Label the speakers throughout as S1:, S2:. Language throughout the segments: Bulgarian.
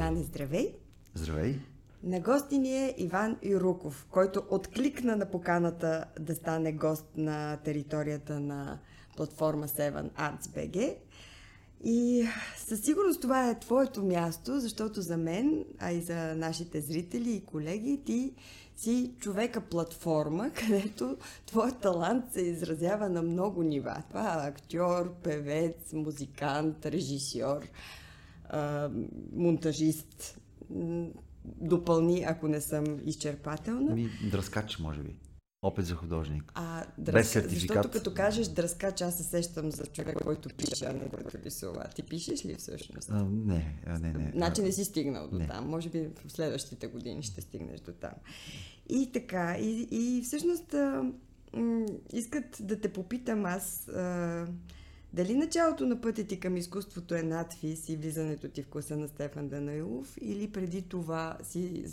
S1: Иване, здравей!
S2: Здравей!
S1: На гости ни е Иван Юруков, който откликна на поканата да стане гост на територията на платформа 7 Arts BG. И със сигурност това е твоето място, защото за мен, а и за нашите зрители и колеги, ти си човека платформа, където твоят талант се изразява на много нива. Това е актьор, певец, музикант, режисьор, монтажист. Допълни, ако не съм изчерпателна.
S2: Ми, дръскач, може би. Опит за художник.
S1: А, дръс... Без сертификат. Защото като кажеш дръскач, аз се сещам за човек, който пише, а не който рисува. Ти пишеш ли всъщност?
S2: А, не, а, не, не.
S1: Значи не си стигнал до не. там. Може би в следващите години ще стигнеш до там. И така. И, и всъщност а, м- искат да те попитам аз а, дали началото на пътя ти към изкуството е надфис и влизането ти в класа на Стефан Данаилов или преди това си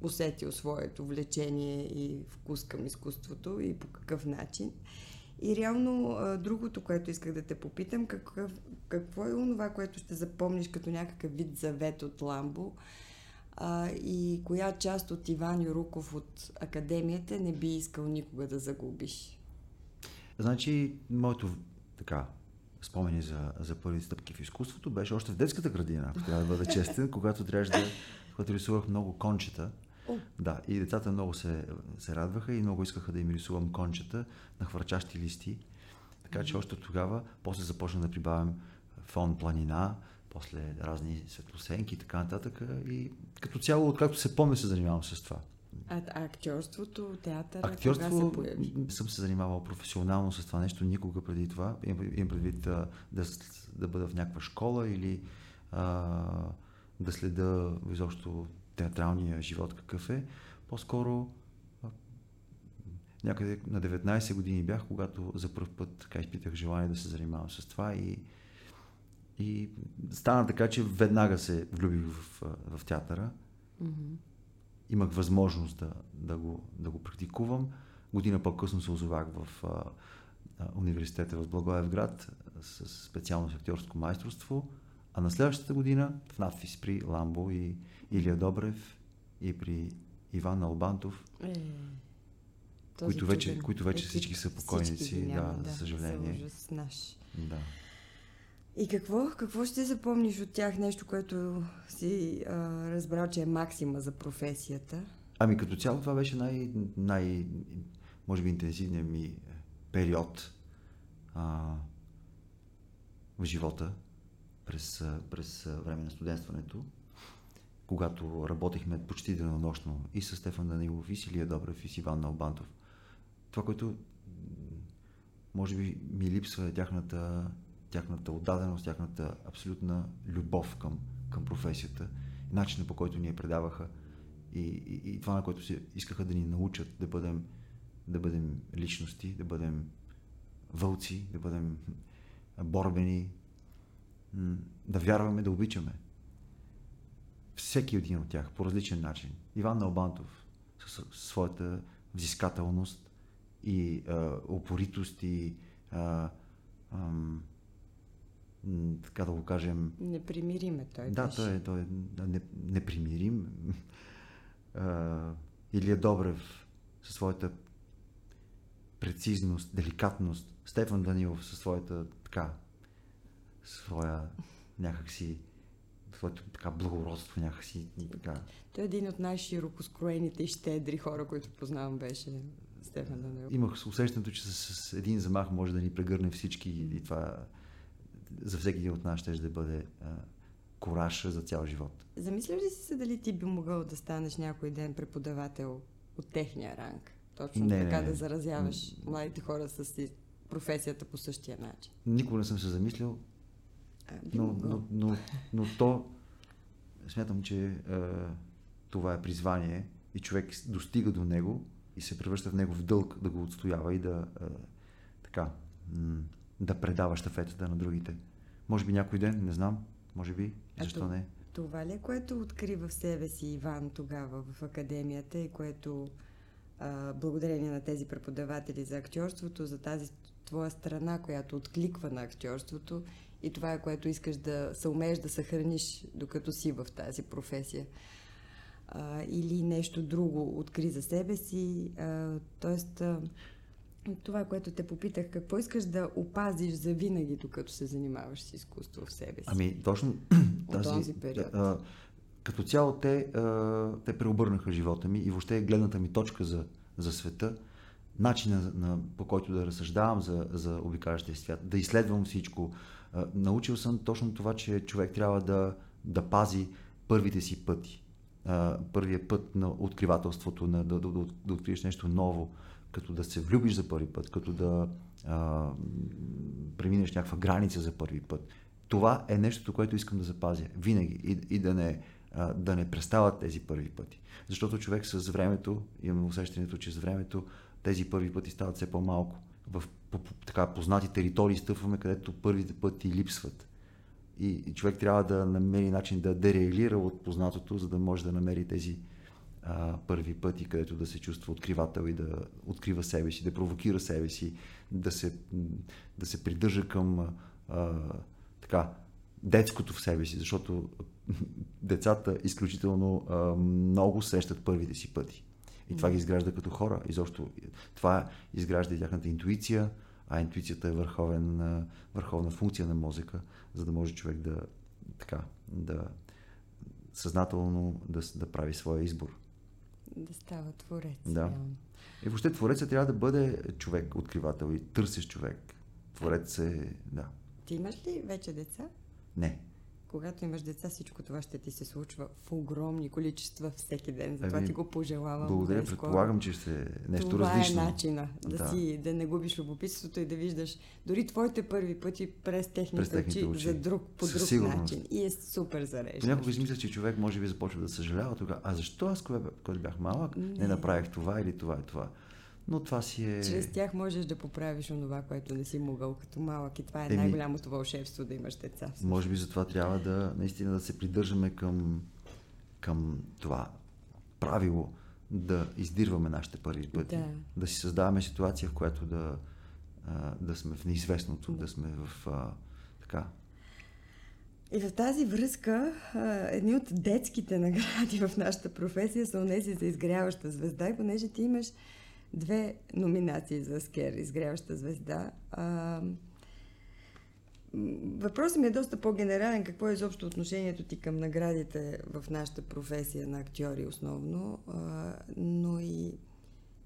S1: усетил своето влечение и вкус към изкуството и по какъв начин. И реално другото, което исках да те попитам, какъв, какво е онова, което ще запомниш като някакъв вид завет от Ламбо а, и коя част от Иван Юруков от Академията не би искал никога да загубиш?
S2: Значи, моето така, спомени за, за първи стъпки в изкуството беше още в детската градина, ако трябва да бъда честен, когато трябваше да, когато рисувах много кончета да, и децата много се, се радваха и много искаха да им рисувам кончета на хвърчащи листи. Така че още тогава, после започна да прибавям фон планина, после разни светлосенки и така нататък. И като цяло, откакто се помня, се занимавам с това.
S1: А, а актьорството, театър,
S2: Актьорство кога се съм се занимавал професионално с това нещо никога преди това. Имам предвид да, да, да бъда в някаква школа или а, да следа изобщо театралния живот какъв е. По-скоро някъде на 19 години бях, когато за първ път така изпитах желание да се занимавам с това и, и стана така, че веднага се влюбих в, в театъра. Mm-hmm. Имах възможност да, да, го, да го практикувам. Година по-късно се озовах в а, университета в Благоевград с специално актьорско майсторство. А на следващата година в надфис при Ламбо и Илия Добрев и при Иван Албантов, е, които, вече, които вече всички са покойници, всички да, да, за съжаление.
S1: За наш.
S2: Да.
S1: И какво? Какво ще запомниш от тях? Нещо, което си а, разбрал, че е максима за професията?
S2: Ами като цяло това беше най, най може би интенсивният ми период а, в живота през, през време на студентстването, когато работихме почти денонощно и с Стефан Данилов, и с Илия Добрев, и с Иван Налбантов. Това, което може би ми липсва е тяхната, тяхната отдаденост, тяхната абсолютна любов към, към професията, начинът по който ни я предаваха и, и, и това, на което си искаха да ни научат да бъдем, да бъдем личности, да бъдем вълци, да бъдем борбени, да вярваме, да обичаме. Всеки един от тях по различен начин. Иван Налбантов със своята взискателност и а, упоритост и а, ам, така да го кажем...
S1: Непримирим е той.
S2: Да,
S1: беше.
S2: той е, той е не, непримирим. Илия Добрев със своята прецизност, деликатност. Стефан Данилов със своята така своя някакси своето така благородство някакси и така.
S1: Той е един от най-широко скроените и щедри хора, които познавам беше Стефан Данил.
S2: Имах усещането, че с един замах може да ни прегърне всички и това за всеки един от нас ще да бъде а, кораж за цял живот.
S1: Замисляш ли си се дали ти би могъл да станеш някой ден преподавател от техния ранг? Точно не, така не, не. да заразяваш младите хора с професията по същия начин.
S2: Никога не съм се замислил но, но, но, но то, смятам, че е, това е призвание и човек достига до него и се превръща в негов дълг да го отстоява и да е, така, да предава щафетата на другите. Може би някой ден, не знам, може би, защо не.
S1: Това ли е, което открива в себе си Иван тогава в академията и което а, благодарение на тези преподаватели за актьорството, за тази твоя страна, която откликва на актьорството и това е което искаш да се умееш да съхраниш, докато си в тази професия. А, или нещо друго откри за себе си. А, тоест, а, това, което те попитах, какво искаш да опазиш за винаги, докато се занимаваш с изкуство в себе си?
S2: Ами, точно тази, този период. А, като цяло те, а, те преобърнаха живота ми и въобще гледната ми точка за, за света, начина на, по който да разсъждавам за, за обикалящия свят, да изследвам всичко. А, научил съм точно това, че човек трябва да, да пази първите си пъти. А, първия път на откривателството, на, да, да, да, да откриеш нещо ново, като да се влюбиш за първи път, като да а, преминеш някаква граница за първи път. Това е нещото, което искам да запазя винаги и, и да не да не престават тези първи пъти. Защото човек с времето, имаме усещането, че с времето тези първи пъти стават все по-малко. В по, по, така познати територии стъпваме, където първите пъти липсват. И, и човек трябва да намери начин да дереалира от познатото, за да може да намери тези а, първи пъти, където да се чувства откривател и да открива себе си, да провокира себе си, да се, да се придържа към а, така, детското в себе си, защото децата изключително а, много сещат първите си пъти. И това ги изгражда като хора. Изобщо това изгражда и тяхната интуиция, а интуицията е върховен, върховна функция на мозъка, за да може човек да така, да съзнателно да, да прави своя избор.
S1: Да става творец.
S2: Да. И въобще творецът трябва да бъде човек, откривател и търсиш човек. Творец е, да.
S1: Ти имаш ли вече деца?
S2: Не
S1: когато имаш деца, всичко това ще ти се случва в огромни количества всеки ден. Затова ами, ти го пожелавам.
S2: Благодаря, да предполагам, че ще нещо
S1: това
S2: различно.
S1: Това е начина да, да. Си, да не губиш любопитството и да виждаш дори твоите първи пъти през техните, през техните очи, очи, за друг, по друг сигурност. начин. И е супер зареждащ.
S2: Понякога си мисля, че човек може би започва да съжалява тогава. А защо аз, когато бях малък, не. не направих това или това и това? Но това си е...
S1: Чрез тях можеш да поправиш онова, което не си могъл като малък и това е Еми, най-голямото вълшебство да имаш деца.
S2: Също. Може би затова трябва да наистина да се придържаме към, към това правило да издирваме нашите първи пъти. Да. да си създаваме ситуация, в която да, да сме в неизвестното, да, да сме в така,
S1: и в тази връзка, едни от детските награди в нашата професия са онези за изгряваща звезда и понеже ти имаш две номинации за Скер, изгряваща звезда. А, въпросът ми е доста по-генерален. Какво е изобщо отношението ти към наградите в нашата професия на актьори основно, а, но и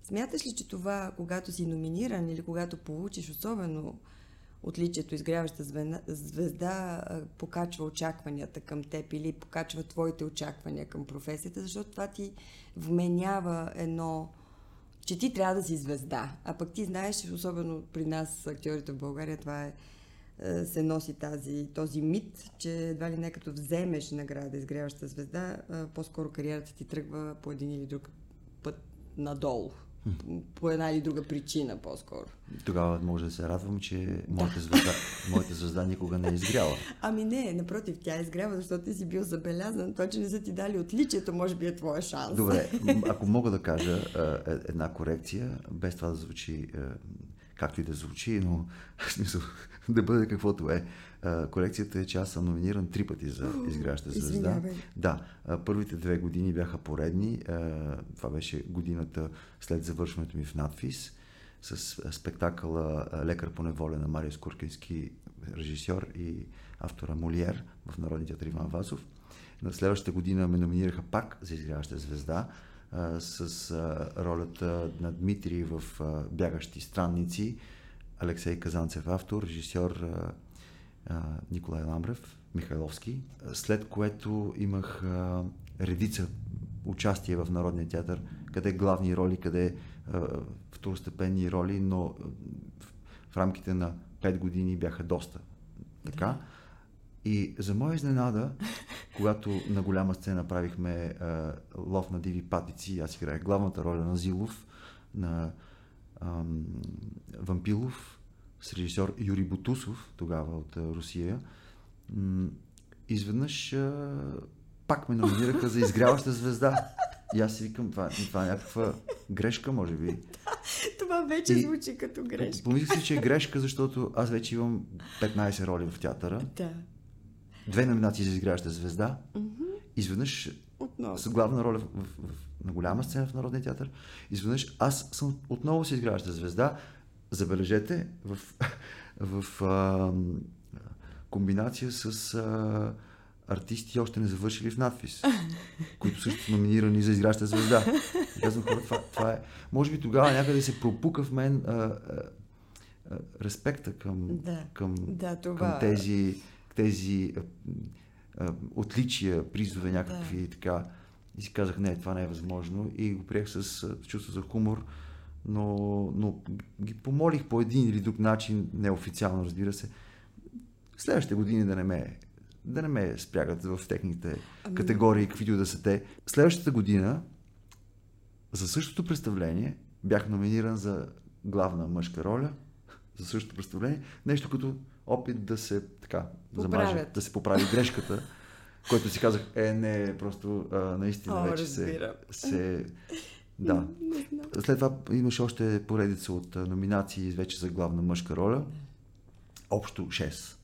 S1: смяташ ли, че това, когато си номиниран или когато получиш особено отличието изгряваща звезда, покачва очакванията към теб или покачва твоите очаквания към професията, защото това ти вменява едно че ти трябва да си звезда. А пък ти знаеш, особено при нас, актьорите в България, това е, е се носи тази, този мит, че едва ли не като вземеш награда изгряваща звезда, е, по-скоро кариерата ти тръгва по един или друг път надолу по една или друга причина по-скоро.
S2: Тогава може да се радвам, че моята звезда, моята звезда никога не е изгряла.
S1: Ами не, напротив, тя е изгрява, защото ти си бил забелязан. Това, че не са ти дали отличието, може би е твоя шанс.
S2: Добре, ако мога да кажа е, една корекция, без това да звучи както и да звучи, но в смисъл да бъде каквото е. Корекцията е, че аз съм номиниран три пъти за изграждаща звезда.
S1: Извинявай.
S2: Да, първите две години бяха поредни. Това беше годината след завършването ми в надфис с спектакъла Лекар по неволя на Марио Скуркински, режисьор и автора Молиер в Народния театър Иван Вазов. На следващата година ме номинираха пак за изграждаща звезда с а, ролята на Дмитрий в а, Бягащи странници, Алексей Казанцев автор, режисьор а, Николай Ламбрев, Михайловски, след което имах редица участие в Народния театър, къде главни роли, къде второстепенни роли, но в рамките на 5 години бяха доста. Така. И за моя изненада, когато на голяма сцена правихме а, лов на диви патици, аз играех главната роля на Зилов, на ам, Вампилов, с режисьор Юрий Бутусов, тогава от Русия. Изведнъж пак ме номинираха за изгряваща звезда. И аз си викам, това, това е някаква грешка, може би.
S1: това вече и, звучи като грешка.
S2: Помислих си, че е грешка, защото аз вече имам 15 роли в театъра.
S1: Да.
S2: Две номинации за изграждаща звезда.
S1: Mm-hmm.
S2: Изведнъж
S1: Отново.
S2: с главна роля в, в, в, на голяма сцена в Народния театър. Изведнъж аз съм отново си изграждаща звезда. Забележете, в, в а, комбинация с а, артисти още не завършили в надпис, които също са номинирани за изграждаща звезда. И казвам хора, това, това е... Може би тогава някъде се пропука в мен а, а, а, респекта към,
S1: Да.
S2: към,
S1: Да, това
S2: към тези, тези а, а, отличия, призове някакви
S1: Да.
S2: така. И си казах, не, това не е възможно. И го приех с чувство за хумор, но, но ги помолих по един или друг начин, неофициално разбира се, следващите години да не ме, да не ме спрягат в техните
S1: Ами-
S2: категории, каквито да са те. Следващата година, за същото представление, бях номиниран за главна мъжка роля, за същото представление, нещо като опит да се така, замаже, да се поправи грешката, който си казах, е, не, просто а, наистина
S1: О,
S2: вече се,
S1: разбирам.
S2: се... Да. След това имаше още поредица от номинации вече за главна мъжка роля. Общо 6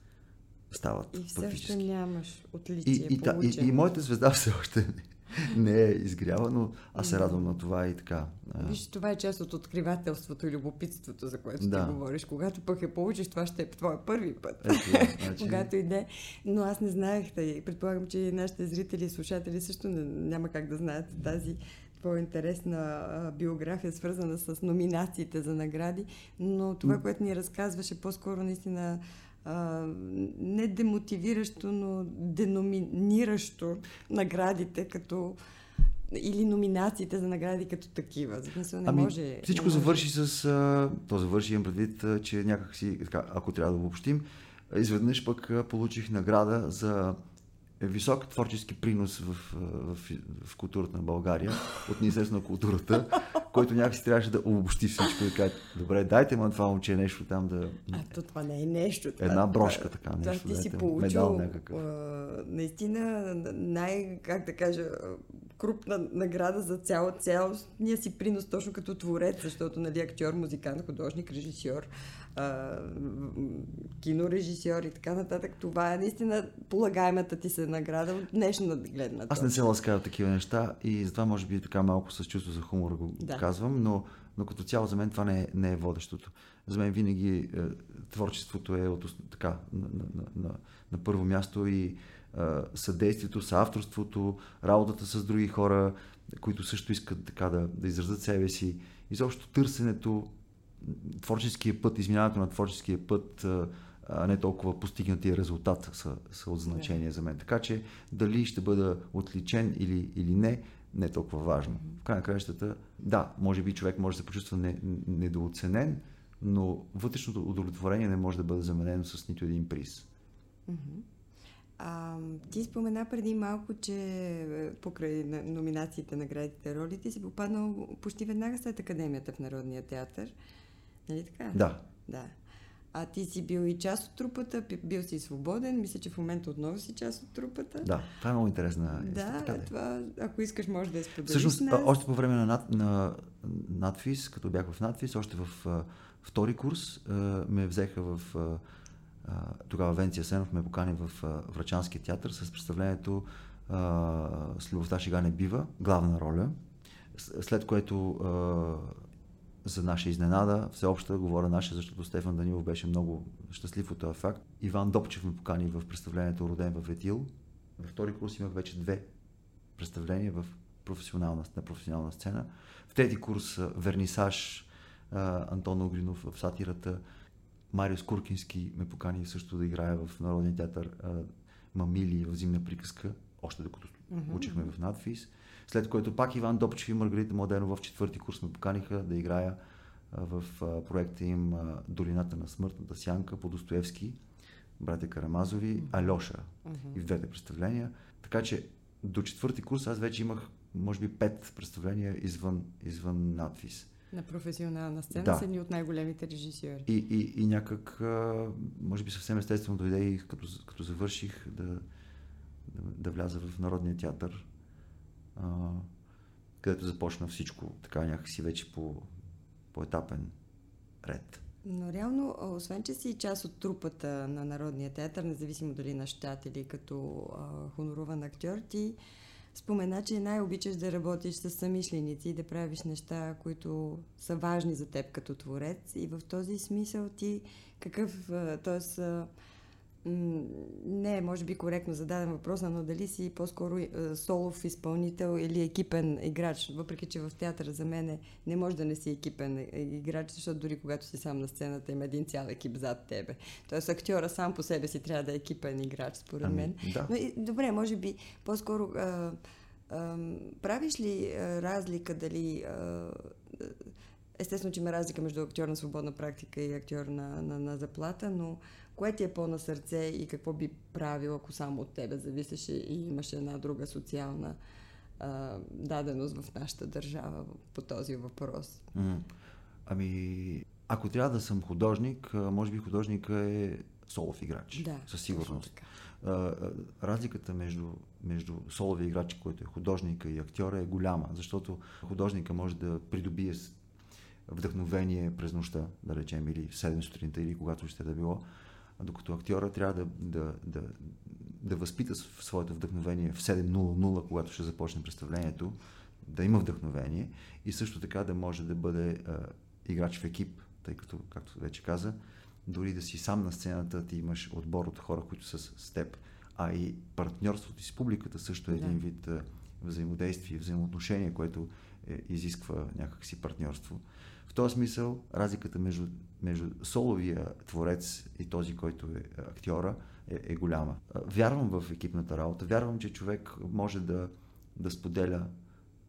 S2: стават
S1: И все още нямаш отличие.
S2: И, и, та, и, и моята звезда все още не е изгряла, но аз се радвам на това и така.
S1: Виж, това е част от откривателството и любопитството, за което
S2: Да.
S1: ти говориш. Когато пък я получиш, това ще е твоя първи път.
S2: Ето, значи,
S1: Когато иде. Но аз не знаех, и предполагам, че нашите зрители и слушатели също не, няма как да знаят тази твоя интересна а, биография, свързана с номинациите за награди, но това, което ни разказваше, по-скоро наистина а, не демотивиращо, но деноминиращо наградите като или номинациите за награди като такива. Смисъл не
S2: Ами,
S1: може.
S2: всичко
S1: не може.
S2: завърши с... А, то завърши, имам предвид, а, че някак си, така, ако трябва да обобщим, а, изведнъж пък получих награда за висок творчески принос в, в, в културата на България от Министерството на културата, който някакси трябваше да обобщи всичко и каже, добре, дайте ма това момче нещо там да...
S1: А, то това не е нещо. Това,
S2: Една
S1: това-
S2: брошка така,
S1: Това
S2: нещо,
S1: ти си
S2: дайте,
S1: получил
S2: медал някакъв.
S1: а, наистина най, как да кажа, крупна награда за цяло цялостния си принос, точно като творец, защото нали, актьор, музикант, художник, режисьор, а, кинорежисьор и така нататък. Това е наистина полагаемата ти се награда от днешна гледна
S2: Аз не се лаская такива неща и затова може би така малко с чувство за хумор го
S1: Да.
S2: казвам, но, но като цяло за мен това не е, не е водещото. За мен винаги е, творчеството е от, така, на, на, на, на, на първо място и е, съдействието, съавторството, работата с други хора, които също искат така да, да изразят себе си. Изобщо търсенето, творческия път, изминаването на творческия път, а, не толкова постигнатия резултат са, са от значение за мен. Така че дали ще бъда отличен или, или не, не е толкова важно. В край на краищата, да, може би човек може да се почувства не, недооценен, но вътрешното удовлетворение не може да бъде заменено с нито един приз.
S1: А, ти спомена преди малко, че е, покрай на- номинациите, наградите, роли, ти си попаднал почти веднага след Академията в Народния театър. Нали така?
S2: Да,
S1: Да. А ти си бил и част от трупата, бил си свободен, мисля, че в момента отново си част от трупата.
S2: да, това е много интересна
S1: Да.
S2: Така е.
S1: това, ако искаш, може да я споделиш
S2: Всъщност,
S1: нас.
S2: още по време на, над, на надфис, като бях в надфис, още в а, втори курс, а, ме взеха в... А, тогава Венция Сенов ме покани в а, Врачанския театър с представлението а, С любовта шега не бива, главна роля. След което а, за наша изненада, всеобща, говоря наша, защото Стефан Данилов беше много щастлив от този факт. Иван Допчев ме покани в представлението Роден в Етил. Във втори курс имах вече две представления в професионална, на професионална сцена. В трети курс Вернисаж Антон Огринов в сатирата. Мариус Куркински ме покани също да играя в Народния театър Мамили в зимна приказка, още докато
S1: Мгм.
S2: учихме в надфис. След което пак Иван Допчев и Маргарита Младенова в четвърти курс ме поканиха да играя в проекта им Долината на смъртната сянка по Достоевски, братя Карамазови, Алеша
S1: Мгм.
S2: и в двете представления. Така че до четвърти курс аз вече имах, може би, пет представления извън, извън надфис.
S1: На професионална сцена
S2: Да.
S1: са едни от най-големите режисьори.
S2: И, и, и някак, може би съвсем естествено дойде и като, като завърших да, да, да вляза в Народния театър. Където започна всичко така някакси вече по, по етапен ред.
S1: Но реално, освен че си част от трупата на Народния театър, независимо дали на щат или като а, хоноруван актьор, ти спомена, че най-обичаш да работиш с самишленици и да правиш неща, които са важни за теб като творец. И в този смисъл ти какъв, т.е не е, може би, коректно зададен въпрос, но дали си по-скоро е, солов изпълнител или екипен играч, въпреки че в театъра за мен не може да не си екипен играч, защото дори когато си сам на сцената има един цял екип зад тебе. Тоест актьора сам по себе си трябва да е екипен играч, според ами, мен.
S2: Да.
S1: Но, добре, може би по-скоро а, а, правиш ли а, разлика дали а, естествено, че има разлика между актьор на свободна практика и актьор на, на, на заплата, но Кое ти е по-на сърце и какво би правил, ако само от тебе зависеше и имаше една друга социална а, даденост в нашата държава по този въпрос?
S2: Mm. Ами, ако трябва да съм художник, може би художника е солов играч.
S1: Да,
S2: със сигурност. Разликата между, между солови играч, който е художника и актьора е голяма, защото художника може да придобие вдъхновение през нощта, да речем, или в 7 сутринта, или когато ще да било, докато актьора трябва да, да, да, да възпита своето вдъхновение в 7.00, когато ще започне представлението, да има вдъхновение и също така да може да бъде а, играч в екип, тъй като, както вече каза, дори да си сам на сцената, ти имаш отбор от хора, които са с теб, а и партньорството с публиката също е един вид а, взаимодействие, взаимоотношение, което е, изисква някакси партньорство. В този смисъл, разликата между, между соловия творец и този, който е актьора, е, е голяма. Вярвам в екипната работа, вярвам, че човек може да, да споделя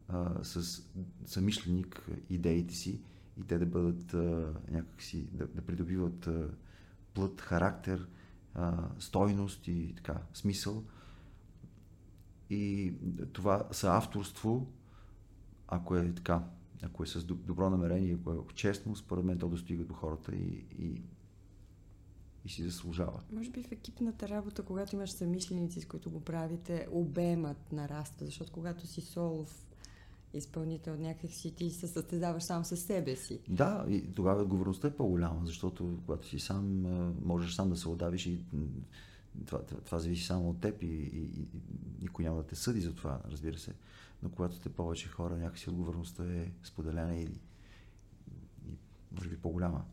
S2: а, с самишленик идеите си и те да бъдат а, някакси, да, да придобиват а, плът, характер, а, стойност и така, смисъл. И това съавторство, ако е така ако е с добро намерение, ако е честно, според мен то достига до хората и, и, и си заслужава.
S1: Може би в екипната работа, когато имаш самишленици, с които го правите, обемът нараства, защото когато си солов изпълнител, някакси ти се състезаваш сам със себе си.
S2: Да, и тогава отговорността е по-голяма, защото когато си сам, можеш сам да се отдавиш и това, това, това зависи само от теб и, и, и никой няма да те съди за това, разбира се но когато сте повече хора, някакси отговорността е споделена и, и би по-голяма.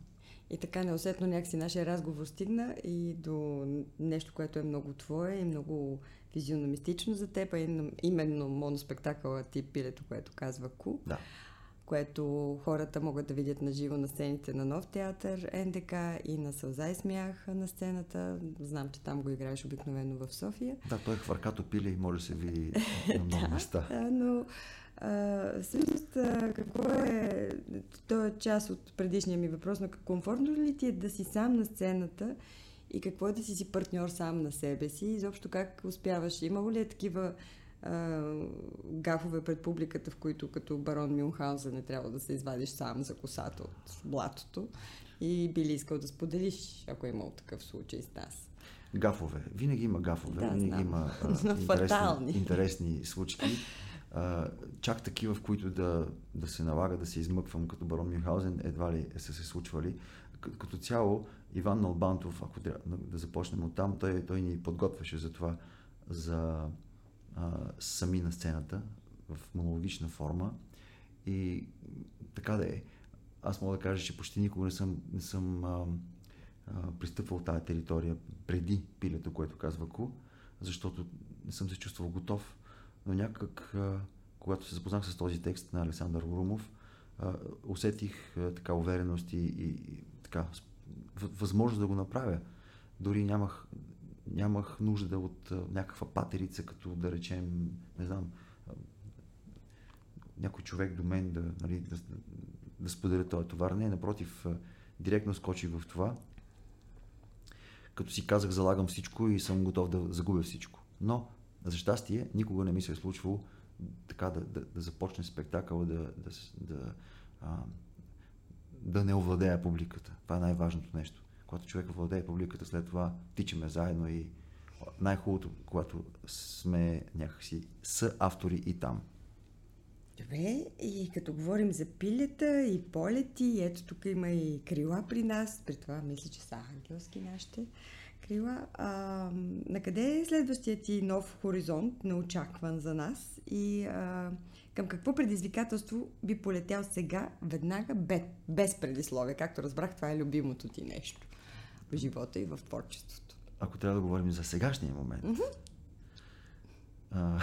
S1: И така неусетно някакси нашия разговор стигна и до нещо, което е много твое и много физиономистично за теб, а именно моноспектакъла тип Пилето, което казва Ку.
S2: Да
S1: което хората могат да видят на живо на сцените на Нов театър, НДК и на Сълза и смях на сцената. Знам, че там го играеш обикновено в София.
S2: Да, той е хвъркато пиле и може да се види на много места.
S1: Да, но а, всъщност какво е, то е част от предишния ми въпрос, но комфортно ли ти е да си сам на сцената и какво е да си си партньор сам на себе си? Изобщо как успяваш? Имало ли е такива гафове пред публиката, в които като барон Мюнхаузен не трябва да се извадиш сам за косата от блатото и би ли искал да споделиш, ако е имал такъв случай с нас?
S2: Гафове. Винаги има гафове.
S1: Да,
S2: Винаги
S1: знам.
S2: има а, интересни, интересни случки. А, чак такива, в които да, да се налага да се измъквам като барон Мюнхаузен, едва ли са се случвали. Като цяло, Иван Налбантов, ако трябва да започнем от там, той, той ни подготвяше за това, за а, сами на сцената в монологична форма и така да е. Аз мога да кажа, че почти никога не съм, не съм а, а, пристъпвал тази територия преди пилето, което казва Ку, защото не съм се чувствал готов. Но някак, а, когато се запознах с този текст на Александър Урумов, а, усетих а, така увереност и, и, и така възможност да го направя. Дори нямах нямах нужда от някаква патерица, като да речем, не знам, някой човек до мен да, нали, да, да, споделя този товар. Не, напротив, директно скочих в това. Като си казах, залагам всичко и съм готов да загубя всичко. Но, за щастие, никога не ми се е случвало така да, да, да започне спектакъл, да, да, да, а, да не овладея публиката. Това е най-важното нещо когато човек владее публиката, след това тичаме заедно и най-хубавото, когато сме някакси с автори и там.
S1: Добре, и като говорим за пилета и полети, ето тук има и крила при нас, при това мисля, че са ангелски нашите крила. А, на къде е следващия ти нов хоризонт, неочакван за нас и а, към какво предизвикателство би полетял сега, веднага, без предисловие? Както разбрах, това е любимото ти нещо в живота и в творчеството.
S2: Ако трябва да говорим за сегашния момент,
S1: mm-hmm.
S2: а,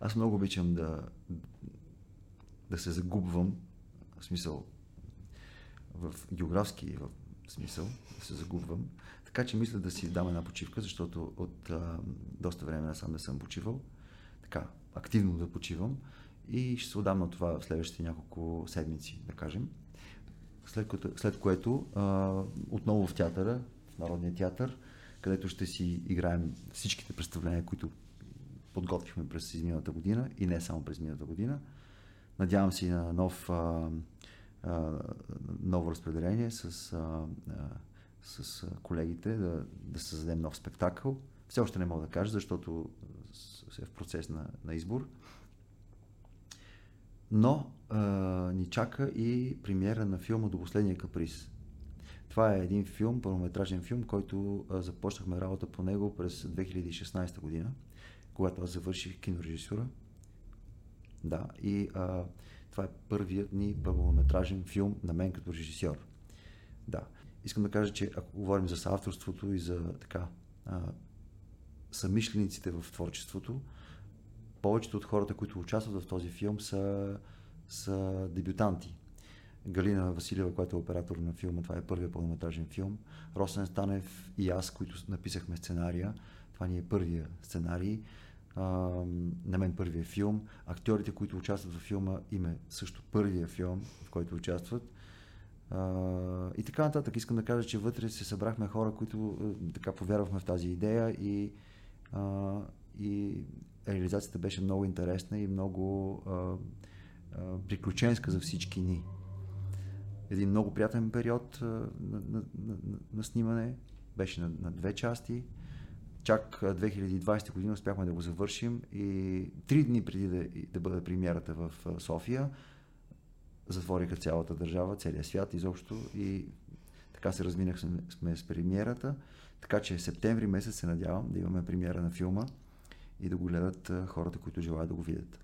S2: аз много обичам да, да се загубвам, в смисъл, в географски в смисъл, да се загубвам. Така че мисля да си дам една почивка, защото от а, доста време сам не съм почивал. Така, активно да почивам. И ще се отдам на това в следващите няколко седмици, да кажем. След, което, след което а, отново в театъра, в Народния театър, където ще си играем всичките представления, които подготвихме през изминалата година и не само през изминалата година. Надявам се на нов, а, а, ново разпределение с, а, а, с колегите да, да създадем нов спектакъл. Все още не мога да кажа, защото е в процес на, на избор. Но а, ни чака и премиера на филма До последния каприз. Това е един филм, пълнометражен филм, който а, започнахме работа по него през 2016 година, когато аз завърших кинорежисура да, и а, това е първият ни пълнометражен филм на мен като режисьор. Да. Искам да кажа, че ако говорим за съавторството и за така а, самишлениците в творчеството, повечето от хората, които участват в този филм, са, са дебютанти. Галина Василева, която е оператор на филма, това е първият пълнометражен филм. Росен Станев и аз, които написахме сценария, това ни е първия сценарий на мен първия филм. Актьорите, които участват в филма, им е също първия филм, в който участват. И така нататък. Искам да кажа, че вътре се събрахме хора, които а, така повярвахме в тази идея и, и реализацията беше много интересна и много а, а, приключенска за всички ни. Един много приятен период а, на, на, на, на снимане. Беше на, на две части. Чак 2020 година успяхме да го завършим и три дни преди да, да бъде премиерата в София, затвориха цялата държава, целият свят изобщо и така се разминахме с премиерата. Така че септември месец се надявам да имаме премиера на филма и да го гледат хората, които желаят да го видят.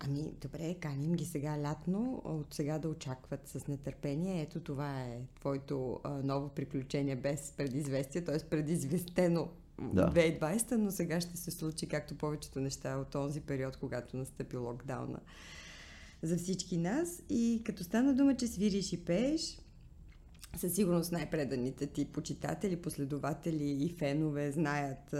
S1: Ами, добре, каним ги сега лятно, от сега да очакват с нетърпение. Ето това е твоето а, ново приключение без предизвестие, т.е. предизвестено да. 2020, но сега ще се случи както повечето неща от този период, когато настъпи локдауна за всички нас. И като стана дума, че свириш и пееш, със сигурност най-преданите ти почитатели, последователи и фенове знаят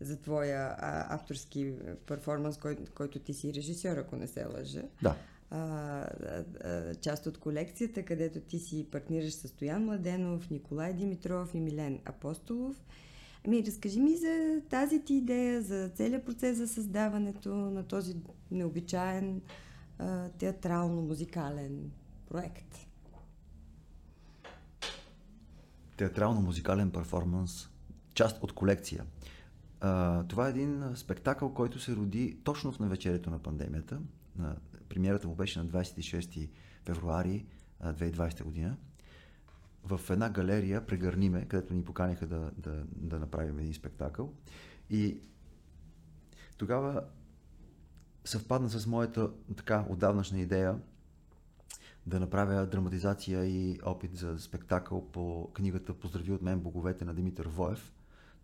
S1: за твоя а, авторски перформанс, кой, който ти си режисьор, ако не се лъжа.
S2: Да.
S1: А, а, част от колекцията, където ти си партнираш с Стоян Младенов, Николай Димитров и Милен Апостолов. Ами, разкажи ми за тази ти идея, за целият процес за създаването на този необичаен театрално-музикален проект.
S2: Театрално-музикален перформанс, част от колекция. А, това е един спектакъл, който се роди точно в навечерието на пандемията. На, премиерата му беше на 26 февруари 2020 година в една галерия Прегърниме, където ни поканиха да, да, да направим един спектакъл. И тогава съвпадна с моята така отдавнашна идея да направя драматизация и опит за спектакъл по книгата Поздрави от мен боговете на Димитър Воев.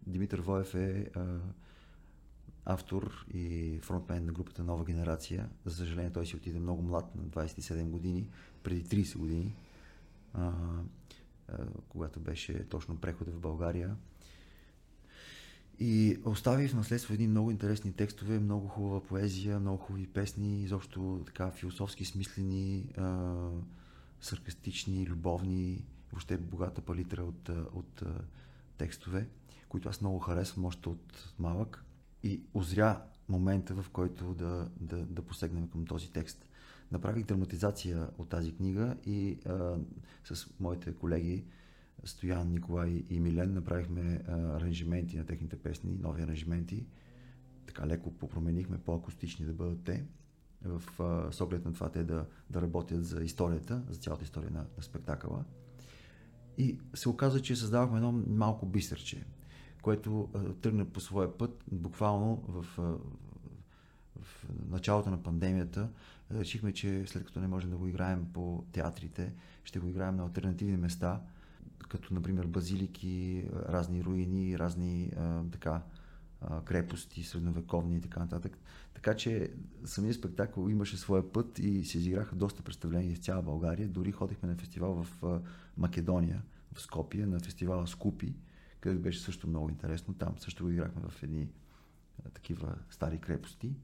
S2: Димитър Воев е а, автор и фронтмен на групата Нова генерация. За съжаление той си отиде много млад, на 27 години, преди 30 години. А, когато беше точно прехода в България. И остави в наследство едни много интересни текстове, много хубава поезия, много хубави песни, изобщо така философски смислени, а, саркастични, любовни, въобще богата палитра от, от а, текстове, които аз много харесвам още от малък. И озря момента, в който да, да, да посегнем към този текст направих драматизация от тази книга и а, с моите колеги Стоян, Николай и Милен направихме а, аранжименти на техните песни, нови аранжименти. Така леко попроменихме, по-акустични да бъдат те. в, с оглед на това те да, да работят за историята, за цялата история на, на спектакъла. И се оказа, че създавахме едно малко бисерче, което тръгна по своя път, буквално в, в началото на пандемията. Решихме, че след като не можем да го играем по театрите, ще го играем на альтернативни места, като например базилики, разни руини, разни така, крепости, средновековни и така нататък. Така че самия спектакъл имаше своя път и се изиграха доста представления из цяла България. Дори ходихме на фестивал в Македония, в Скопия, на фестивала Скупи, където беше също много интересно. Там също го играхме в едни такива стари крепости.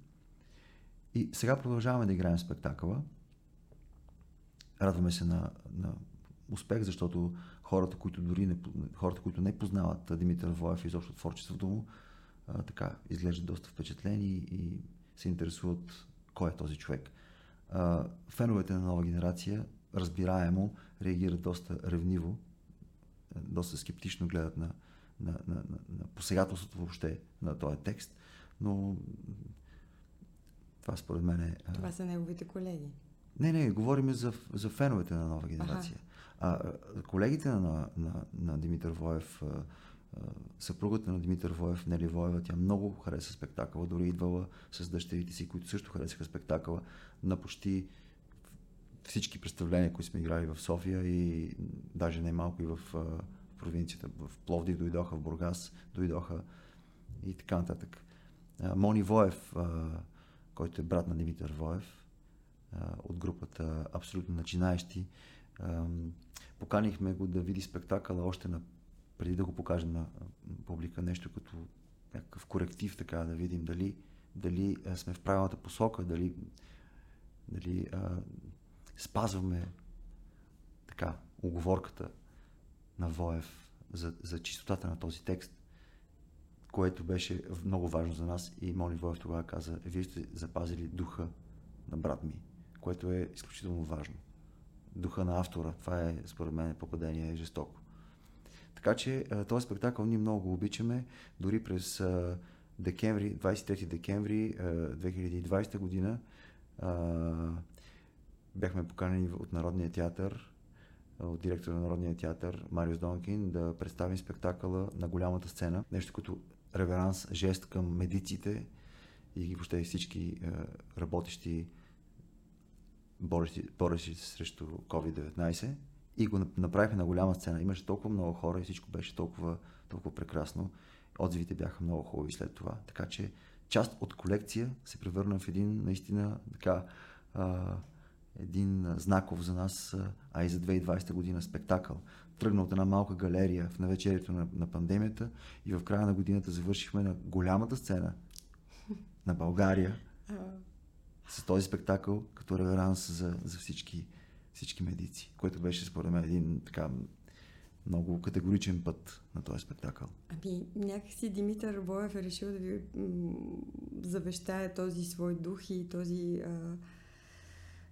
S2: И сега продължаваме да играем спектакъла. Радваме се на, на успех, защото хората, които дори не, хората, които не познават Димитър Воев и изобщо творчеството му, така изглеждат доста впечатлени и се интересуват кой е този човек. Феновете на нова генерация разбираемо реагират доста ревниво, доста скептично гледат на, на, на, на, на посегателството въобще на този текст, но това според мен е...
S1: Това са неговите колеги.
S2: Не, не, говорим за, за феновете на нова генерация. Ага. А, колегите на, на, на Димитър Воев, съпругата на Димитър Воев, Нели Воева, тя много хареса спектакъла, дори идвала с дъщерите си, които също харесаха спектакъла на почти всички представления, които сме играли в София и даже не малко и в, в провинцията. В Пловдив дойдоха, в Бургас дойдоха и така нататък. Мони Воев, който е брат на Димитър Воев, от групата Абсолютно начинаещи, поканихме го да види спектакъла още на преди да го покажем на публика, нещо като някакъв коректив, така да видим дали, дали сме в правилната посока, дали, дали спазваме така оговорката на Воев за, за чистотата на този текст, което беше много важно за нас и Мони Воев тогава каза, вие сте запазили духа на брат ми, което е изключително важно. Духа на автора, това е според мен попадение е жестоко. Така че този спектакъл ние много го обичаме. Дори през декември, 23 декември 2020 година бяхме поканени от Народния театър, от директора на Народния театър Мариус Донкин да представим спектакъла на голямата сцена. Нещо като реверанс, жест към медиците и въобще всички работещи борещи, борещи срещу COVID-19 и го направихме на голяма сцена. Имаше толкова много хора и всичко беше толкова, толкова прекрасно. Отзивите бяха много хубави след това. Така че част от колекция се превърна в един наистина така а, един знаков за нас, а и за 2020 година спектакъл. Тръгна от една малка галерия в навечерието на, на пандемията и в края на годината завършихме на голямата сцена на България с този спектакъл като реверанс за, за всички всички медици, което беше според мен един така много категоричен път на този спектакъл.
S1: Ами, някакси Димитър Боев е решил да ви завещае този свой дух и този а,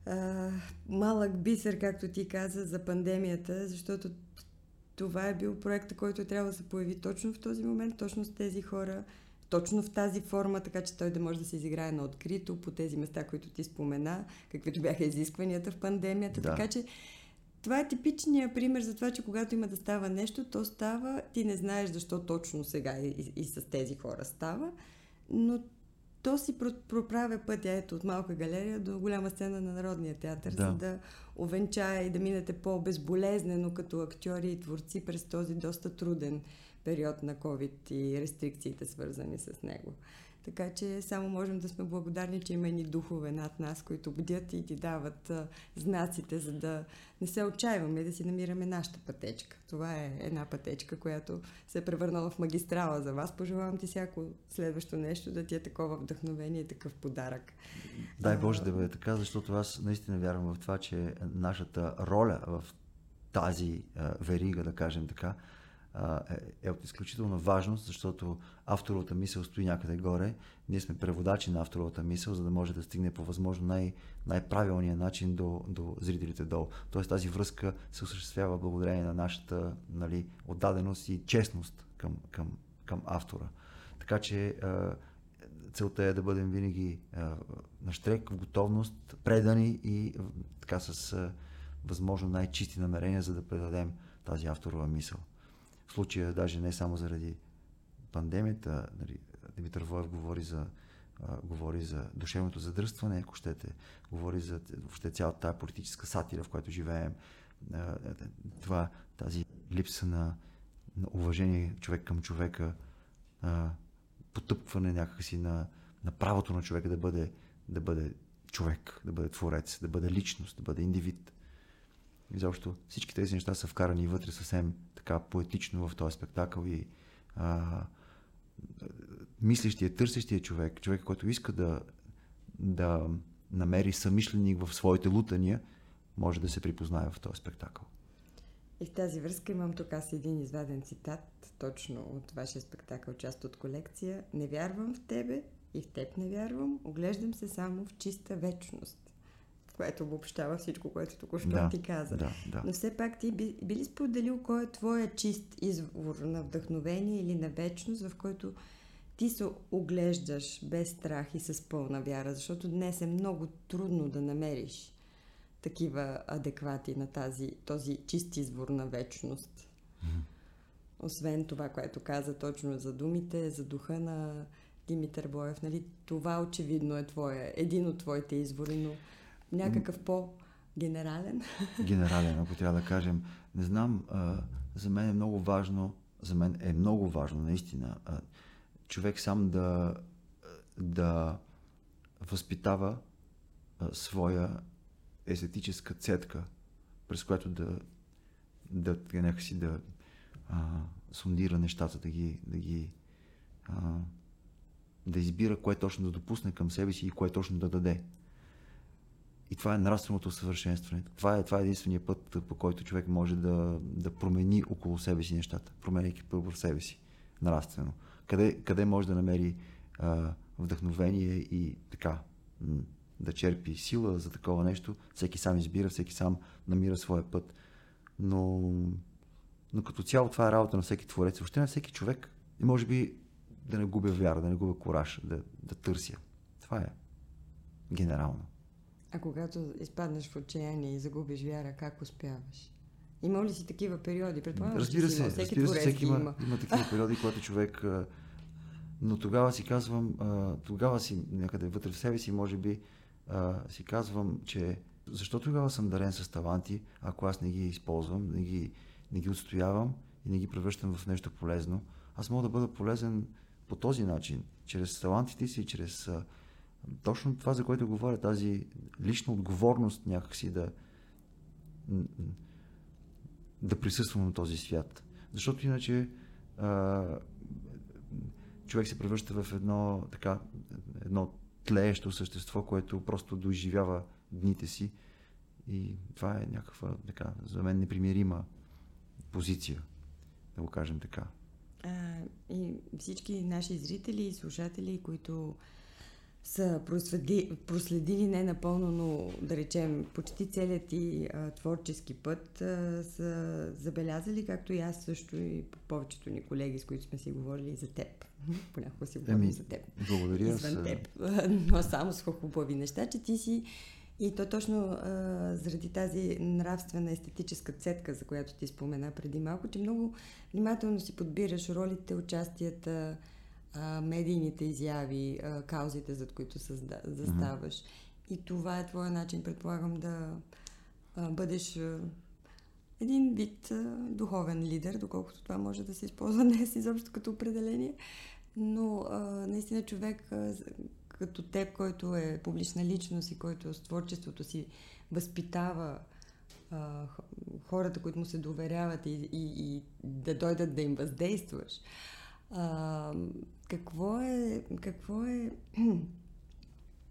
S1: а, малък бисер, както ти каза, за пандемията, защото това е бил проекта, който трябва да се появи точно в този момент, точно с тези хора, точно в тази форма, така че той да може да се изиграе на открито по тези места, които ти спомена, каквито бяха изискванията в пандемията. Да. Така че това е типичният пример за това, че когато има да става нещо, то става, ти не знаеш защо точно сега и, и, и с тези хора става, но то си проправя пътя ето от малка галерия до голяма сцена на Народния театър, да. за да овенчае и да минете по-безболезнено като актьори и творци през този доста труден период на COVID и рестрикциите свързани с него. Така че само можем да сме благодарни, че има и духове над нас, които бдят и ти дават а, знаците, за да не се отчаиваме да си намираме нашата пътечка. Това е една пътечка, която се е превърнала в магистрала за вас. Пожелавам ти всяко следващо нещо да ти е такова вдъхновение и такъв подарък.
S2: Дай Боже да бъде така, защото аз наистина вярвам в това, че нашата роля в тази верига, да кажем така, е, от изключителна важност, защото авторовата мисъл стои някъде горе. Ние сме преводачи на авторовата мисъл, за да може да стигне по възможно най- най-правилния начин до, до зрителите долу. Тоест тази връзка се осъществява благодарение на нашата нали, отдаденост и честност към, към, към автора. Така че целта е да бъдем винаги на штрек, в готовност, предани и така с възможно най-чисти намерения, за да предадем тази авторова мисъл. В случая даже не само заради пандемията, нали, Димитър Воев говори за, а, говори за душевното задръстване, ако щете, говори за въобще цялата тази политическа сатира, в която живеем, а, това, тази липса на, на уважение човек към човека, а, потъпване някакси на, на правото на човека да бъде, да бъде човек, да бъде творец, да бъде личност, да бъде индивид. Изобщо всички тези неща са вкарани вътре съвсем така поетично в този спектакъл и а, мислещия, търсещия човек, човек, който иска да, да намери самишленик в своите лутания, може да се припознае в този спектакъл.
S1: И в тази връзка имам тук аз един изваден цитат, точно от вашия спектакъл, част от колекция. Не вярвам в тебе и в теб не вярвам, оглеждам се само в чиста вечност което обобщава всичко, което току-що да, ти каза.
S2: Да, да.
S1: Но все пак ти би, би ли споделил кой е твоя чист извор на вдъхновение или на вечност, в който ти се оглеждаш без страх и с пълна вяра, защото днес е много трудно да намериш такива адеквати на тази, този чист извор на вечност. Mm-hmm. Освен това, което каза точно за думите, за духа на Димитър Боев, нали, това очевидно е твоя, един от твоите извори, но някакъв по-генерален.
S2: Генерален, ако трябва да кажем. Не знам, а, за мен е много важно, за мен е много важно, наистина, а, човек сам да, да възпитава а, своя естетическа цетка, през която да, да, някакси да а, сондира нещата, да ги, да ги а, да избира кое точно да допусне към себе си и кое точно да даде. И това е нравственото съвършенстване. Това е, това е единствения път, по който човек може да, да промени около себе си нещата, променяйки първо себе си, нравствено. Къде, къде може да намери а, вдъхновение и така, да черпи сила за такова нещо. Всеки сам избира, всеки сам намира своя път. Но, но като цяло това е работа на всеки творец, въобще на всеки човек. И може би да не губя вяра, да не губя кораж, да, да търся. Това е генерално.
S1: А когато изпаднеш в отчаяние и загубиш вяра, как успяваш? Има ли си такива периоди?
S2: Предполагам, разбира се, всеки разбира се, всеки има, има. има такива периоди, когато човек... Но тогава си казвам, тогава си някъде вътре в себе си, може би, си казвам, че защо тогава съм дарен с таланти, ако аз не ги използвам, не ги, не ги отстоявам и не ги превръщам в нещо полезно. Аз мога да бъда полезен по този начин, чрез талантите си, чрез точно това, за което говоря, тази лична отговорност някакси да, да присъствам на този свят. Защото иначе а, човек се превръща в едно, така, едно тлеещо същество, което просто доизживява дните си. И това е някаква, така, за мен непримирима позиция, да го кажем така.
S1: А, и всички наши зрители и слушатели, които са проследили, проследили не напълно, но да речем почти целият ти а, творчески път, а, са забелязали, както и аз също и повечето ни колеги, с които сме си говорили за теб. Понякога си говорим за теб.
S2: Благодаря.
S1: Извън с... теб. Но само с хубави неща, че ти си и то точно а, заради тази нравствена естетическа цетка, за която ти спомена преди малко, че много внимателно си подбираш ролите, участията, а, медийните изяви, а, каузите, зад които създа, заставаш. Mm-hmm. И това е твоя начин, предполагам, да а, бъдеш а, един вид а, духовен лидер, доколкото това може да се използва днес изобщо като определение. Но а, наистина човек а, като теб, който е публична личност и който с творчеството си възпитава а, хората, които му се доверяват и, и, и да дойдат да им въздействаш. А, какво е... Какво е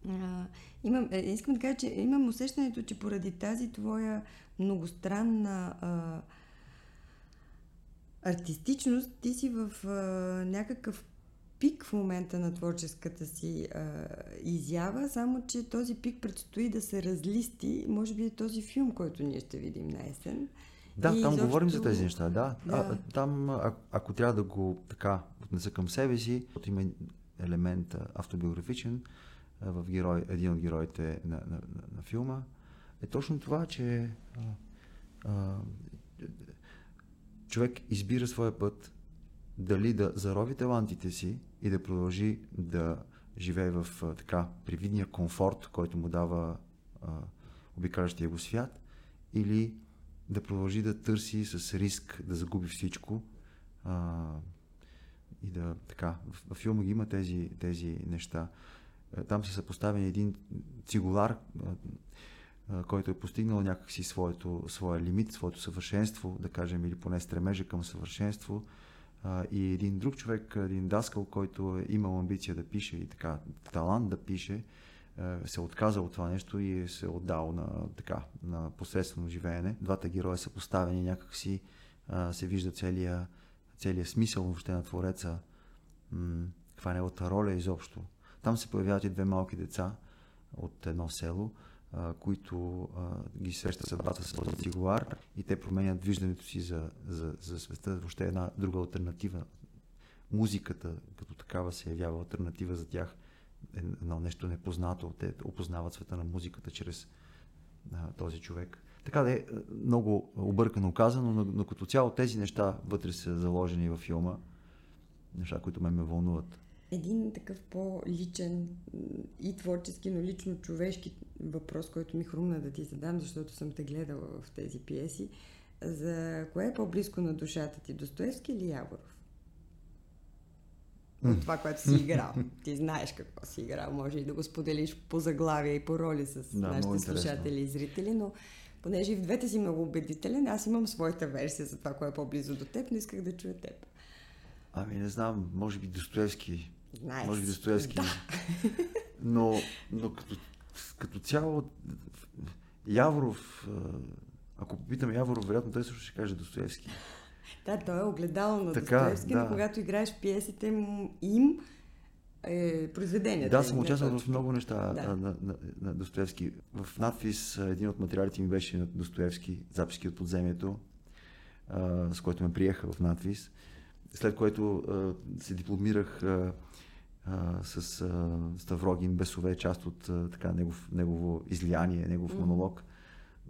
S1: а, имам, е, искам да кажа, че имам усещането, че поради тази твоя многостранна а, артистичност, ти си в а, някакъв пик в момента на творческата си а, изява, само че този пик предстои да се разлисти. Може би е този филм, който ние ще видим на есен.
S2: Да, и там изобщо... говорим за тези неща, да. да. А, там, а, ако трябва да го така отнеса към себе си, има елемент автобиографичен в герой, един от героите на, на, на, на филма, е точно това, че а, а, човек избира своя път дали да зарови талантите си и да продължи да живее в а, така привидния комфорт, който му дава а, обикалящия го свят, или да продължи да търси с риск да загуби всичко. А, и да така. В, в филма ги има тези, тези неща. Е, там се съпоставен един цигулар, който е постигнал някакси своето, своя лимит, своето съвършенство, да кажем, или поне стремежа към съвършенство. И един друг човек, един даскал, който е имал амбиция да пише и така, талант да пише, се е отказал от това нещо и е се отдал на, така, на посредствено живеене. Двата героя са поставени някакси, се вижда целия, целият смисъл въобще на Твореца, каква е неговата роля изобщо. Там се появяват и две малки деца от едно село, които ги среща съдбата с този цигулар и те променят виждането си за, за, за света. Въобще една друга альтернатива. Музиката като такава се явява альтернатива за тях. Едно нещо непознато. Те опознават света на музиката чрез а, този човек. Така да е много объркано казано, но, но като цяло тези неща вътре са заложени във филма. Неща, които ме ме вълнуват.
S1: Един такъв по-личен и творчески, но лично човешки въпрос, който ми хрумна да ти задам, защото съм те гледала в тези пиеси. За кое е по-близко на душата ти, Достоевски или Яворов? От това, което си играл. Ти знаеш какво си играл. Може и да го споделиш по заглавия и по роли с да, нашите слушатели и зрители, но понеже и в двете си много убедителен, аз имам своята версия за това, кое е по-близо до теб, но исках да чуя теб.
S2: Ами не знам, може би Достоевски.
S1: Nice.
S2: Може би Достоевски. Да. Но, но като, като цяло Яворов, ако попитам Яворов, вероятно той също ще каже Достоевски.
S1: Да, той е огледало на така, Достоевски, да. но когато играеш пиесите им, е произведението.
S2: Да, съм участвал в много неща да. на, на, на, на Достоевски. В надпис един от материалите ми беше на Достоевски, записки от подземието, а, с който ме приеха в надпис. След което а, се дипломирах а, а, с а, Ставрогин Бесове, част от а, така, негов, негово излияние, негов монолог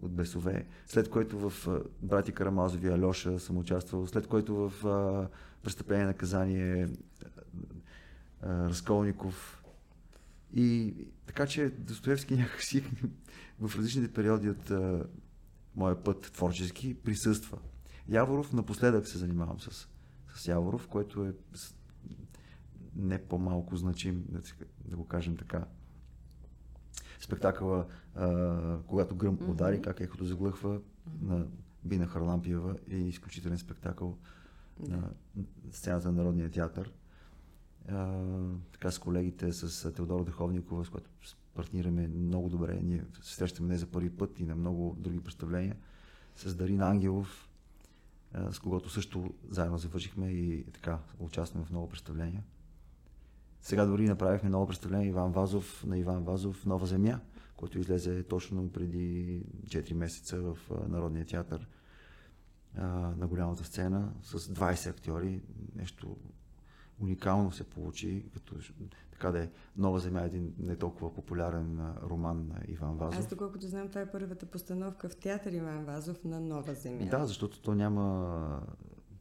S2: от Бесове. След което в Брати Карамазови Алеша съм участвал. След което в а, Престъпление наказание а, Разколников. И така че Достоевски някакси в различните периоди от а, моя път творчески присъства. Яворов напоследък се занимавам с, с Яворов, който е не по-малко значим, да го кажем така. Спектакъла, а, когато гръм удари, mm-hmm. как ехото заглъхва mm-hmm. на Бина Харлампиева е изключителен спектакъл mm-hmm. на сцената на Народния театър. А, така с колегите, с Теодора Духовникова, с която партнираме много добре. Ние се срещаме не за първи път и на много други представления. С Дарин Ангелов, с когото също заедно завършихме и така участваме в много представления. Сега дори направихме ново представление Иван Вазов на Иван Вазов Нова земя, който излезе точно преди 4 месеца в Народния театър на голямата сцена с 20 актьори. Нещо уникално се получи, като така да е Нова земя е един не толкова популярен роман на Иван Вазов.
S1: Аз доколкото знам, това е първата постановка в театър Иван Вазов на Нова земя.
S2: Да, защото то няма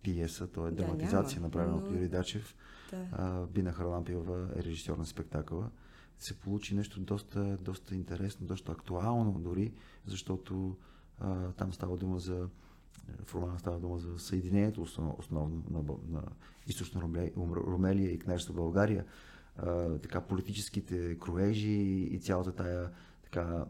S2: пиеса, то е да, драматизация, направена но... от Юрий Дачев. Да. Бина Харлампиева е режисьор на спектакъла. Се получи нещо доста, доста интересно, доста актуално дори, защото а, там става дума за романа става дума за съединението основно, на, на източна Румелия и княжество България, а, така политическите кроежи и цялата тая така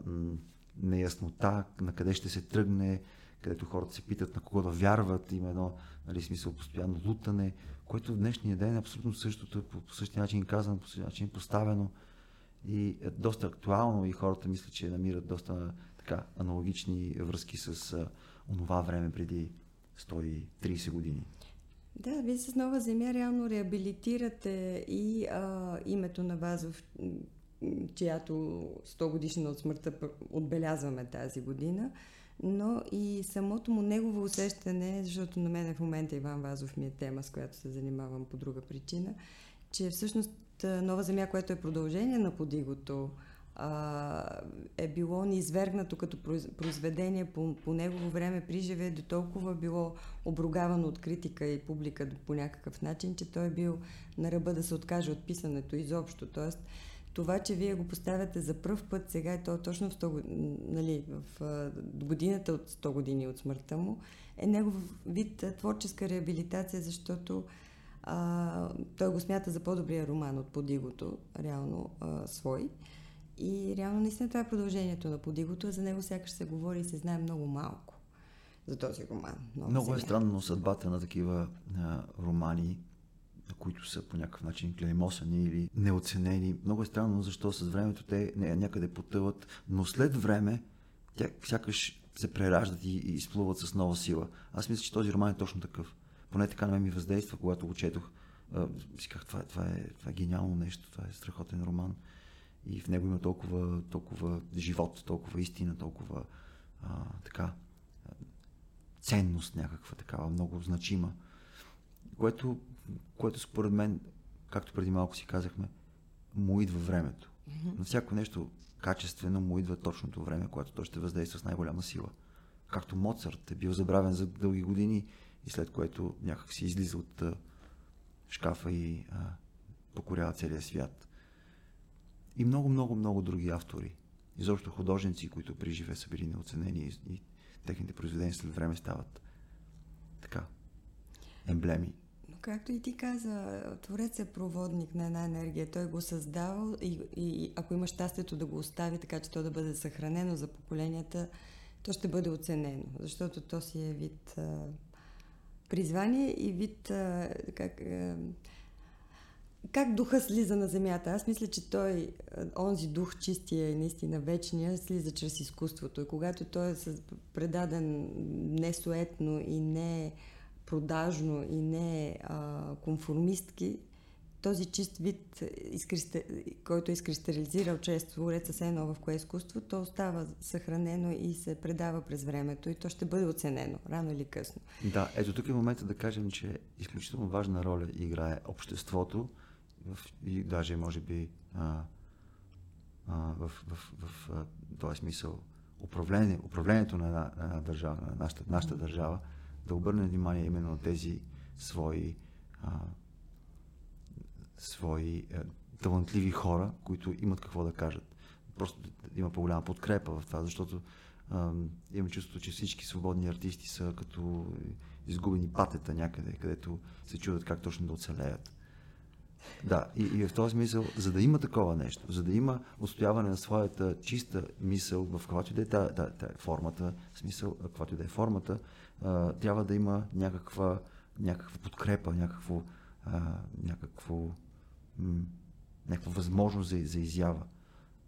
S2: неяснота на къде ще се тръгне, където хората се питат на кого да вярват, има едно нали, смисъл постоянно лутане, което в днешния ден е абсолютно същото, по, по същия начин казано, по същия начин поставено и е доста актуално и хората мислят, че намират доста така аналогични връзки с а, онова време преди 130 години.
S1: Да, вие с Нова земя реално реабилитирате и а, името на Вазов, чиято 100 годишна от смъртта отбелязваме тази година но и самото му негово усещане, защото на мен в момента Иван Вазов ми е тема, с която се занимавам по друга причина, че всъщност Нова земя, което е продължение на подигото, е било низвергнато като произведение по, по негово време при живе, до толкова било обругавано от критика и публика по някакъв начин, че той е бил на ръба да се откаже от писането изобщо. Тоест, това, че вие го поставяте за пръв път сега, и то точно в, 100, нали, в годината от 100 години от смъртта му, е негов вид творческа реабилитация, защото а, той го смята за по-добрия роман от Подигото, реално а, свой. И реално наистина това е продължението на Подигото, а за него сякаш се говори и се знае много малко за този роман.
S2: Много, много е странно съдбата на такива а, романи, които са по някакъв начин клеймосани или неоценени. Много е странно, защо с времето те някъде потъват, но след време тя сякаш се прераждат и, изплуват с нова сила. Аз мисля, че този роман е точно такъв. Поне така на мен ми въздейства, когато го четох. си това, това, е, това е гениално нещо, това е страхотен роман. И в него има толкова, толкова живот, толкова истина, толкова а, така ценност някаква такава, много значима. Което което според мен, както преди малко си казахме, му идва времето. Mm-hmm. На всяко нещо качествено му идва точното време, което той ще въздейства с най-голяма сила. Както Моцарт е бил забравен за дълги години и след което някак си излиза от а, шкафа и а, покорява целия свят. И много, много, много други автори. Изобщо художници, които при живе са били неоценени и, и техните произведения след време стават така емблеми
S1: Както и ти каза, Творец е проводник на една енергия. Той го създава и, и ако има щастието да го остави така, че то да бъде съхранено за поколенията, то ще бъде оценено, защото то си е вид а, призвание и вид а, как, а, как духа слиза на земята. Аз мисля, че той, онзи дух, чистия и наистина вечния, слиза чрез изкуството. И когато той е предаден не суетно и не продажно и не а, конформистки, този чист вид, който е изкристализирал чрез творец все едно в кое изкуство, то остава съхранено и се предава през времето и то ще бъде оценено, рано или късно.
S2: Да, ето тук е момента да кажем, че изключително важна роля играе обществото и даже може би а, а, в, в, в, в този смисъл управление, управлението на една, една държава, на нашата, нашата държава, да обърне внимание именно на тези свои, а, свои а, талантливи хора, които имат какво да кажат. Просто има по-голяма подкрепа в това, защото а, имам чувството, че всички свободни артисти са като изгубени патета някъде, където се чудят как точно да оцелеят. Да, и, и в този смисъл, за да има такова нещо, за да има устояване на своята чиста мисъл, в каквато и да е та, та, та, формата, смисъл, каквато и да е формата, трябва да има някаква, някаква подкрепа, някакво, а, някакво, м- някаква възможност за, за изява.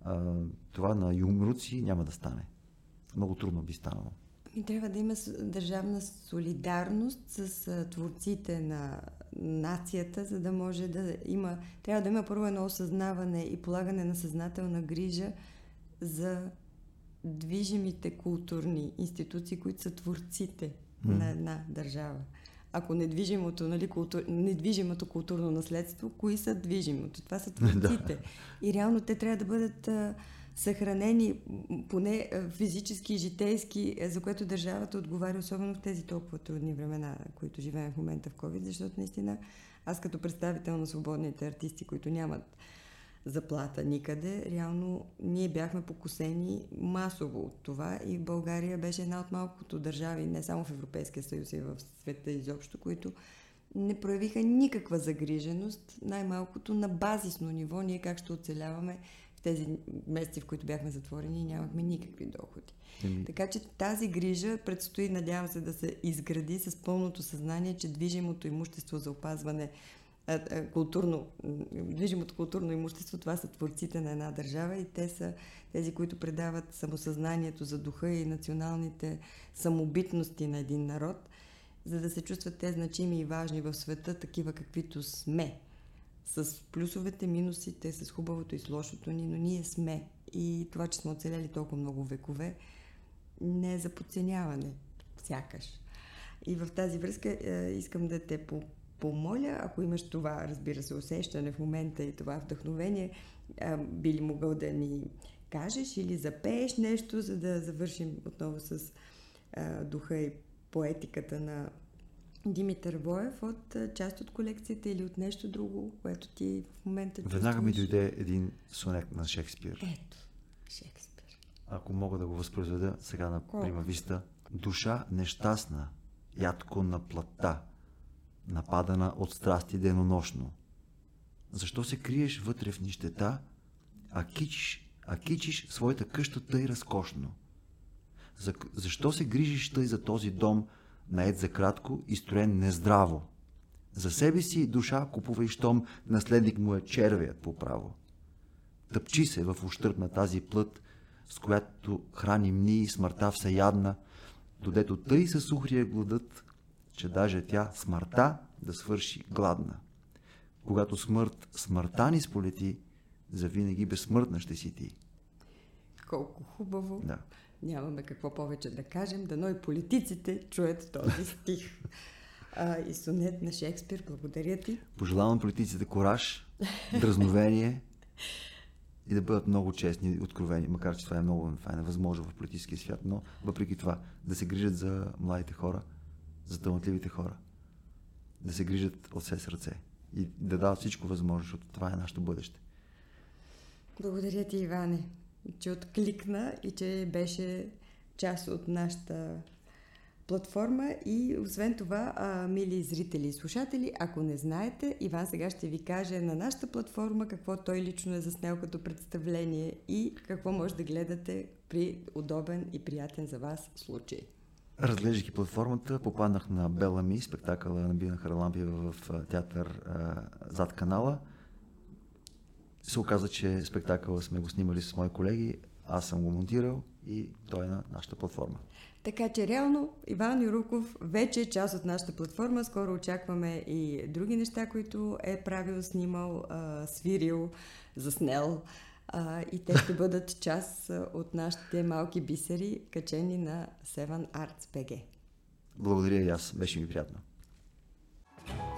S2: А, това на юмруци няма да стане. Много трудно би станало.
S1: Трябва да има държавна солидарност с творците на нацията, за да може да има. Трябва да има първо едно осъзнаване и полагане на съзнателна грижа за движимите културни институции, които са творците mm. на една държава. Ако недвижимото, нали, култур... недвижимото културно наследство, кои са движимото? Това са творците. И реално те трябва да бъдат а, съхранени, поне а, физически и житейски, а, за което държавата отговаря, особено в тези толкова трудни времена, които живеем в момента в COVID, защото наистина аз като представител на свободните артисти, които нямат заплата никъде. Реално ние бяхме покусени масово от това и България беше една от малкото държави, не само в Европейския съюз и в света изобщо, които не проявиха никаква загриженост, най-малкото на базисно ниво, ние как ще оцеляваме в тези месеци, в които бяхме затворени и нямахме никакви доходи. Еми... Така че тази грижа предстои, надявам се, да се изгради с пълното съзнание, че движимото имущество за опазване културно, движимото културно имущество, това са творците на една държава и те са тези, които предават самосъзнанието за духа и националните самобитности на един народ, за да се чувстват те значими и важни в света, такива каквито сме. С плюсовете, минусите, с хубавото и с лошото ни, но ние сме. И това, че сме оцелели толкова много векове, не е за подценяване, сякаш. И в тази връзка е, искам да те помоля, ако имаш това, разбира се, усещане в момента и това вдъхновение, а, би ли могъл да ни кажеш или запееш нещо, за да завършим отново с а, духа и поетиката на Димитър Воев от а, част от колекцията или от нещо друго, което ти в момента
S2: Веднага ми дойде един сонет на Шекспир.
S1: Ето, Шекспир.
S2: Ако мога да го възпроизведа сега на
S1: Колко?
S2: прима виста. Душа нещастна, ядко на плътта, нападана от страсти денонощно. Защо се криеш вътре в нищета, а кичиш, а кичиш своята къща тъй разкошно? За, защо се грижиш тъй за този дом, наед за кратко и строен нездраво? За себе си душа купувай, щом наследник му е червият по право. Тъпчи се в ущърп на тази плът, с която храним ние смъртта всеядна, додето тъй се сухрия гладът, че даже тя смъртта да свърши гладна. Когато смърт смъртта ни сполети, завинаги безсмъртна ще си ти.
S1: Колко хубаво.
S2: Да.
S1: Нямаме какво повече да кажем, дано и политиците чуят този стих. А, и сонет на Шекспир, благодаря ти.
S2: Пожелавам политиците кораж, дразновение и да бъдат много честни и откровени, макар че това е много това е невъзможно в политическия свят, но въпреки това да се грижат за младите хора, за талантливите хора, да се грижат от все сърце и да дават всичко възможно, защото това е нашето бъдеще.
S1: Благодаря ти, Иване, че откликна и че беше част от нашата платформа и освен това, мили зрители и слушатели, ако не знаете, Иван сега ще ви каже на нашата платформа какво той лично е заснел като представление и какво може да гледате при удобен и приятен за вас случай.
S2: Разглеждайки платформата, попаднах на Бела Ми, спектакъла на Бина Харалампиева в театър а, зад канала. Се оказа, че спектакъла сме го снимали с мои колеги, аз съм го монтирал и той е на нашата платформа.
S1: Така че реално Иван Юруков вече е част от нашата платформа. Скоро очакваме и други неща, които е правил, снимал, свирил, заснел а, и те ще бъдат част от нашите малки бисери, качени на Seven Arts BG.
S2: Благодаря и аз. Беше ми приятно. thank you